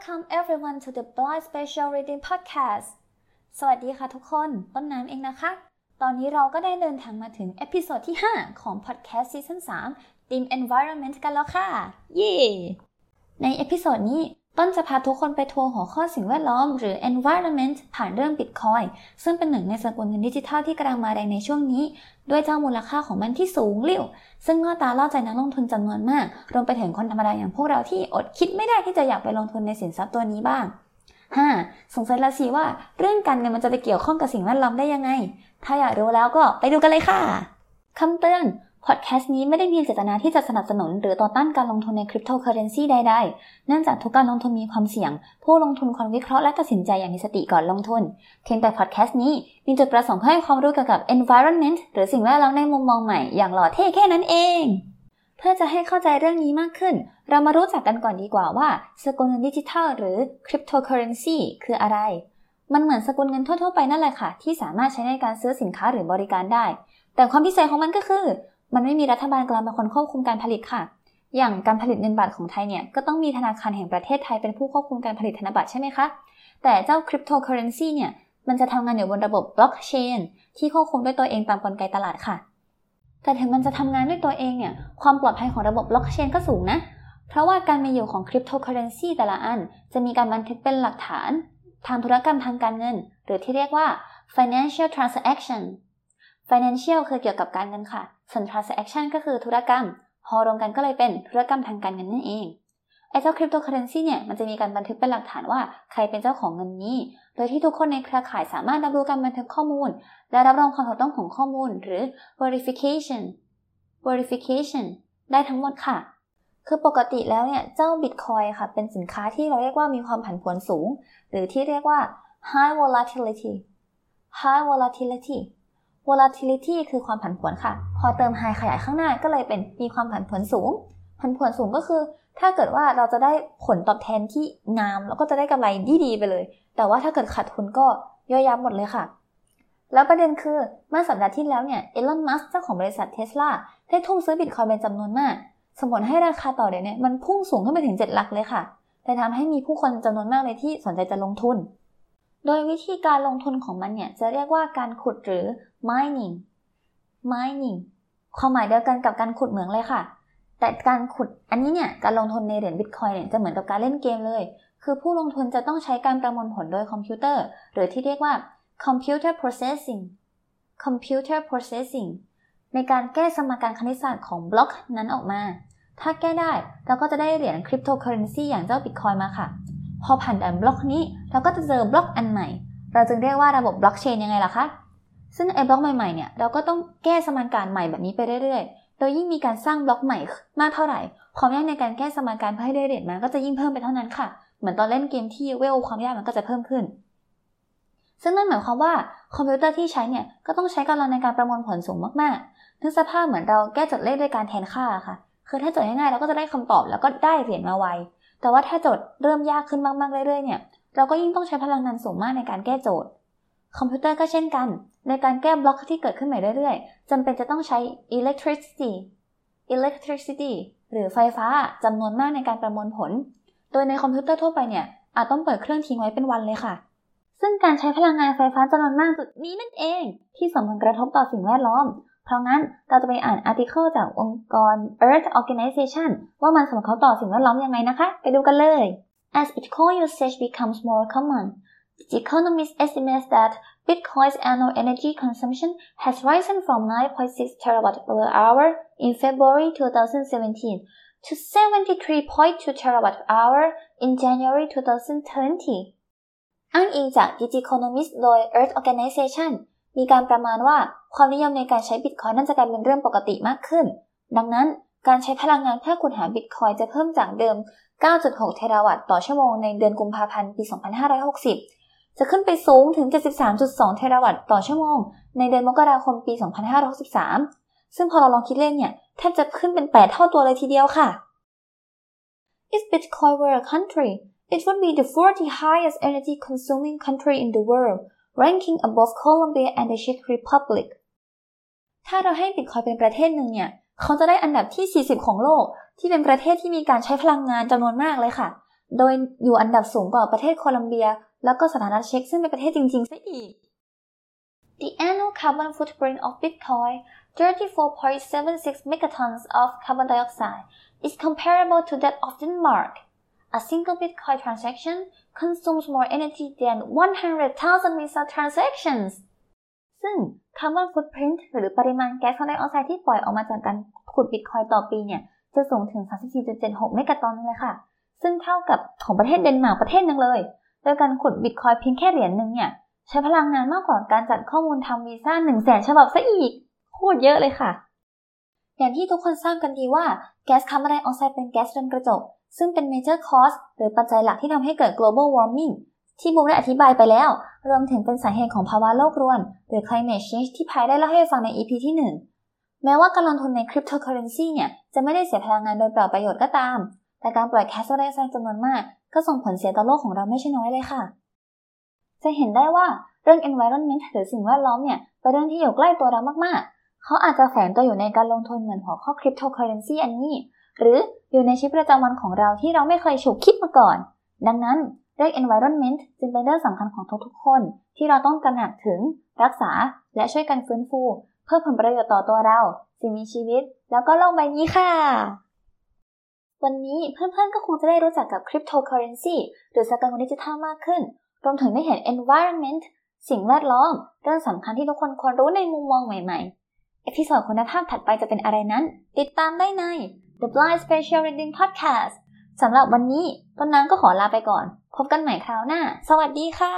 Welcome everyone to the Blind Special Reading Podcast สวัสดีค่ะทุกคน ต้นน้ำเองนะคะ ตอนนี้เราก็ได้เดินทางมาถึง episode ที่ 5 ของ Podcast Season 3 Theme Environment กันแล้วค่ะ เย่ใน episode นี้ ต้นจะพาทุกคนไปทัวร์หัวข้อสิ่งแวดล้อม หรือ environment ผ่านเรื่อง Bitcoin ซึ่งเป็นหนึ่งในสกุลเงินดิจิทัลที่กำลังมาแรงในช่วงนี้ ด้วยเจ้ามูลค่าของมันที่สูงลิ่ว ซึ่งล่อตาล่อใจนักลงทุนจำนวนมาก รวมไปถึงคนธรรมดาอย่างพวกเราที่อดคิดไม่ได้ที่จะอยากไปลงทุนในสินทรัพย์ตัวนี้บ้าง 5. สงสัยละสิว่าเรื่องการเงินมันจะไปเกี่ยวข้องกับสิ่งแวดล้อมได้ยังไง ถ้าอยากรู้แล้วก็ไปดูกันเลยค่ะคำเตือน พอดแคสต์นี้ไม่ได้มีเจตนาที่จะสนับสนุนหรือต่อต้านการลงทุนในคริปโตเคอเรนซีใดๆ เนื่องจากทุกการลงทุนมีความเสี่ยง ผู้ลงทุนควรวิเคราะห์และตัดสินใจอย่างมีสติก่อนลงทุน เพียงแต่พอดแคสต์นี้มีจุดประสงค์เพื่อให้ความรู้เกี่ยวกับ environment หรือสิ่งแวดล้อมในมุมมองใหม่อย่างหล่อเท่แค่นั้นเอง เพื่อจะให้เข้าใจเรื่องนี้มากขึ้น เรามารู้จักกันก่อนดีกว่าว่าสกุลเงินดิจิทัลหรือ cryptocurrency คืออะไรมันเหมือนสกุลเงินทั่วๆไปนั่นแหละค่ะ ที่สามารถใช้ในการซื้อสินค้าหรือบริการได้ แต่ความพิเศษของมันก็คือ มันไม่มีรัฐบาลกลางเป็นคนควบคุมการผลิตค่ะ อย่างการผลิตเงินบาทของไทยเนี่ยก็ต้องมีธนาคารแห่งประเทศไทยเป็นผู้ควบคุมการผลิตธนบัตรใช่ไหมคะ แต่เจ้า cryptocurrency เนี่ยมันจะทำงานอยู่บนระบบบล็อกเชนที่ควบคุมด้วยตัวเองตามกลไกตลาดค่ะ แต่ถึงมันจะทำงานด้วยตัวเองเนี่ยความปลอดภัยของระบบบล็อกเชนก็สูงนะ เพราะว่าการมีอยู่ของ cryptocurrency แต่ละอัน จะมีการบันทึกเป็นหลักฐาน ทางธุรกรรมทางการเงิน หรือที่เรียกว่า financial transaction financial คือเกี่ยวกับการเงินค่ะ ส่วน transaction ก็คือธุรกรรม พอรวมกันก็เลยเป็นธุรกรรมทางการเงินนั่นเองไอ้เจ้า cryptocurrency เนี่ยมันจะมีการบันทึกเป็นหลักฐานว่าใครเป็นเจ้าของเงินนี้ โดยที่ทุกคนในเครือข่ายสามารถรับรู้การบันทึกข้อมูล และรับรองความถูกต้องของข้อมูล หรือ verification verification ได้ทั้งหมดค่ะ คือปกติแล้วเนี่ยเจ้า Bitcoin ค่ะ เป็นสินค้าที่เราเรียกว่ามีความผันผวนสูง หรือที่เรียกว่า high volatility high volatility volatility คือความผันผวนค่ะ พอเติม high ขยายข้างหน้าก็เลยเป็นมีความผันผวนสูง ผันผวนสูงก็คือ ถ้าเกิดว่าเราจะได้ผลตอบแทนที่งามแล้วก็จะได้กำไรดีๆไปเลย แต่ว่าถ้าเกิดขาดทุนก็ย่อยยับหมดเลยค่ะ แล้วประเด็นคือเมื่อสัปดาห์ที่แล้วเนี่ยเอลอนมัสเจ้าของบริษัทเทสลาได้ทุ่มซื้อบิตคอยเป็นจำนวนมากสมผลให้ราคาต่อเดือนเนี่ยมันพุ่งสูงขึ้นไปถึง 7 หลักเลยค่ะ แต่ทำให้มีผู้คนจำนวนมากเลยที่สนใจจะลงทุน โดยวิธีการลงทุนของมันเนี่ยจะเรียกว่าการขุดหรือ mining mining ความหมายเดียวกันกับการขุดเหมืองเลยค่ะ แต่การขุดอันนี้เนี่ยการลงทุนในเหรียญบิตคอยเนี่ยจะเหมือนกับการเล่นเกมเลย คือผู้ลงทุนจะต้องใช้การประมวลผลโดยคอมพิวเตอร์ หรือที่เรียกว่า computer processing computer processing ในการแก้สมการคณิตศาสตร์ของบล็อกนั้นออกมา ถ้าแก้ได้เราก็จะได้เหรียญคริปโตเคอเรนซีอย่างเจ้าบิตคอยมาค่ะ พอผ่านด่านบล็อกนี้ เราก็จะเจอบล็อกอันใหม่ เราจึงเรียกว่าระบบบล็อกเชนยังไงล่ะคะ ซึ่งไอ้บล็อกใหม่ๆเนี่ยเราก็ต้องแก้สมการใหม่แบบนี้ไปเรื่อยๆ โดยยิ่งมีการสร้างบล็อกใหม่มากเท่าไหร่ ความยากในการแก้สมการเพื่อให้ได้เรียญมาก็จะยิ่งเพิ่มไปเท่านั้นค่ะ เหมือนตอนเล่นเกมที่เวลความยากมันก็จะเพิ่มขึ้น ซึ่งนั่นหมายความว่าคอมพิวเตอร์ที่ใช้เนี่ยก็ต้องใช้กำลังในการประมวลผลสูงมากๆนึกสภาพเหมือนเราแก้โจทย์เลขด้วยการแทนค่าค่ะ คือถ้าโจทย์ง่ายๆเราก็จะได้คำตอบแล้วก็ได้เหรียญมาไว แต่ว่าถ้าโจทย์เริ่มยากขึ้นมากๆเรื่อยๆเนี่ยเราก็ยิ่งต้องใช้พลังงานสูงมากในการแก้โจทย์ คอมพิวเตอร์ก็เช่นกัน ในการแก้บล็อกที่เกิดขึ้นใหม่เรื่อยๆจำเป็นจะต้องใช้ electricity electricity หรือไฟฟ้าจำนวนมากในการประมวลผล โดยในคอมพิวเตอร์ทั่วไปเนี่ยอาจต้องเปิดเครื่องทิ้งไว้เป็นวันเลยค่ะ ซึ่งการใช้พลังงานไฟฟ้าจำนวนมากจุดนี้นั่นเอง ที่ส่งผลกระทบต่อสิ่งแวดล้อม เพราะงั้นเราจะไปอ่าน article จากองค์กร Earth Organization ว่ามันส่งผลต่อสิ่งแวดล้อมยังไงนะคะ ไปดูกันเลย As Bitcoin usage becomes more common The Economist estimates that Bitcoin's annual energy consumption has risen from 9.6 terawatt hour in February 2017 to 73.2 terawatt hour in January 2020. อ้างอิงจาก Digiconomist โดย Earth Organization มีการประมาณว่าความนิยมในการใช้บิตคอยน่าจะกลายเป็นเรื่องปกติมากขึ้น ดังนั้นการใช้พลังงานเพื่อขุดหาบิตคอยจะเพิ่มจากเดิม 9.6 เทราวัตต์ต่อชั่วโมงในเดือนกุมภาพันธ์ปี 2560 จะขึ้นไปสูงถึง 73.2 เทราวัตต์ต่อชั่วโมง ในเดือนมกราคมปี 2563 ซึ่งพอเราลองคิดเล่นเนี่ยแทบจะขึ้นเป็น 8 เท่าตัวเลยทีเดียวค่ะ If Bitcoin were a country it would be the 40th highest energy consuming country in the world ranking above Colombia and the Czech Republic ถ้าเราให้บิตคอยเป็นประเทศหนึ่งเนี่ย เขาจะได้อันดับที่ 40 ของโลก ที่เป็นประเทศที่มีการใช้พลังงานจำนวนมากเลยค่ะ โดยอยู่อันดับสูงกว่าประเทศโคลัมเบีย แล้วก็สถานะเช็กซึ่งเป็นประเทศจริงๆซะอีก The annual carbon footprint of Bitcoin 34.76 megatons of carbon dioxide is comparable to that of Denmark. A single Bitcoin transaction consumes more energy than 100,000 Visa transactions. ซึ่ง carbon footprint หรือปริมาณแก๊สคาร์บอนไดออกไซด์ที่ปล่อยออกมาจากการขุดบิตคอยต่อปีเนี่ย จะสูงถึง 34.76 เมกะตันเลยค่ะ ซึ่งเท่ากับของประเทศเดนมาร์กประเทศหนึ่งเลย โดยการขุดบิตคอยเพียงแค่เหรียญหนึ่งเนี่ย ใช้พลังงานมากกว่าการจัดข้อมูลทำวีซ่า1 0 0 0 0แสนฉบับซะอีก โคตรเยอะเลยค่ะ อย่างที่ทุกคนทราบกันดีว่าแก๊สคาร์บอนไดออกไซด์เป็นแก๊สเรือนกระจก ซึ่งเป็น major cause หรือปัจจัยหลักที่ทำให้เกิด global warming ที่บุ๊กได้อธิบายไปแล้ว รวมถึงเป็นสาเหตุของภาวะโลกรวน หรือ climate change ที่พายได้เล่าให้ฟังใน EP ที่ 1 แม้ว่าการลงทุนใน cryptocurrency เนี่ยจะไม่ได้เสียพลังงานโดยเปล่าประโยชน์ก็ตาม แต่การปล่อยแก๊สคาร์ไดออกไซด์จำนวนมาก ก็ส่งผลเสียต่อโลกของเราไม่ใช่น้อยเลยค่ะ จะเห็นได้ว่าเรื่อง environment หรือสิ่งแวดล้อมเนี่ยเป็นเรื่องที่อยู่ใกล้ตัวเรามากๆ เขาอาจจะแฝงตัวอยู่ในการลงทุนเหมือนหัวข้อ cryptocurrency อันนี้ หรืออยู่ในชีวิตประจำวันของเราที่เราไม่เคยฉุกคิดมาก่อน ดังนั้นเรื่อง environment จึงเป็นเรื่องสำคัญของทุกๆคน ที่เราต้องตระหนักถึง รักษาและช่วยกันฟื้นฟู เพื่อผลประโยชน์ต่อตัวเรา สิ่งมีชีวิต แล้วก็โลกใบนี้ค่ะ วันนี้เพื่อนๆก็คงจะได้รู้จักกับ cryptocurrency หรือสกุลเงินดิจิทัลมากขึ้น รวมถึงได้เห็น environment สิ่งแวดล้อม เรื่องสำคัญที่ทุกคนควรรู้ในมุมมองใหม่ๆ episode คุณภาพถัดไปจะเป็นอะไรนั้น ติดตามได้ใน The Blind Special Reading Podcast สำหรับวันนี้ต้นน้ำก็ขอลาไปก่อน พบกันใหม่คราวหน้า สวัสดีค่ะ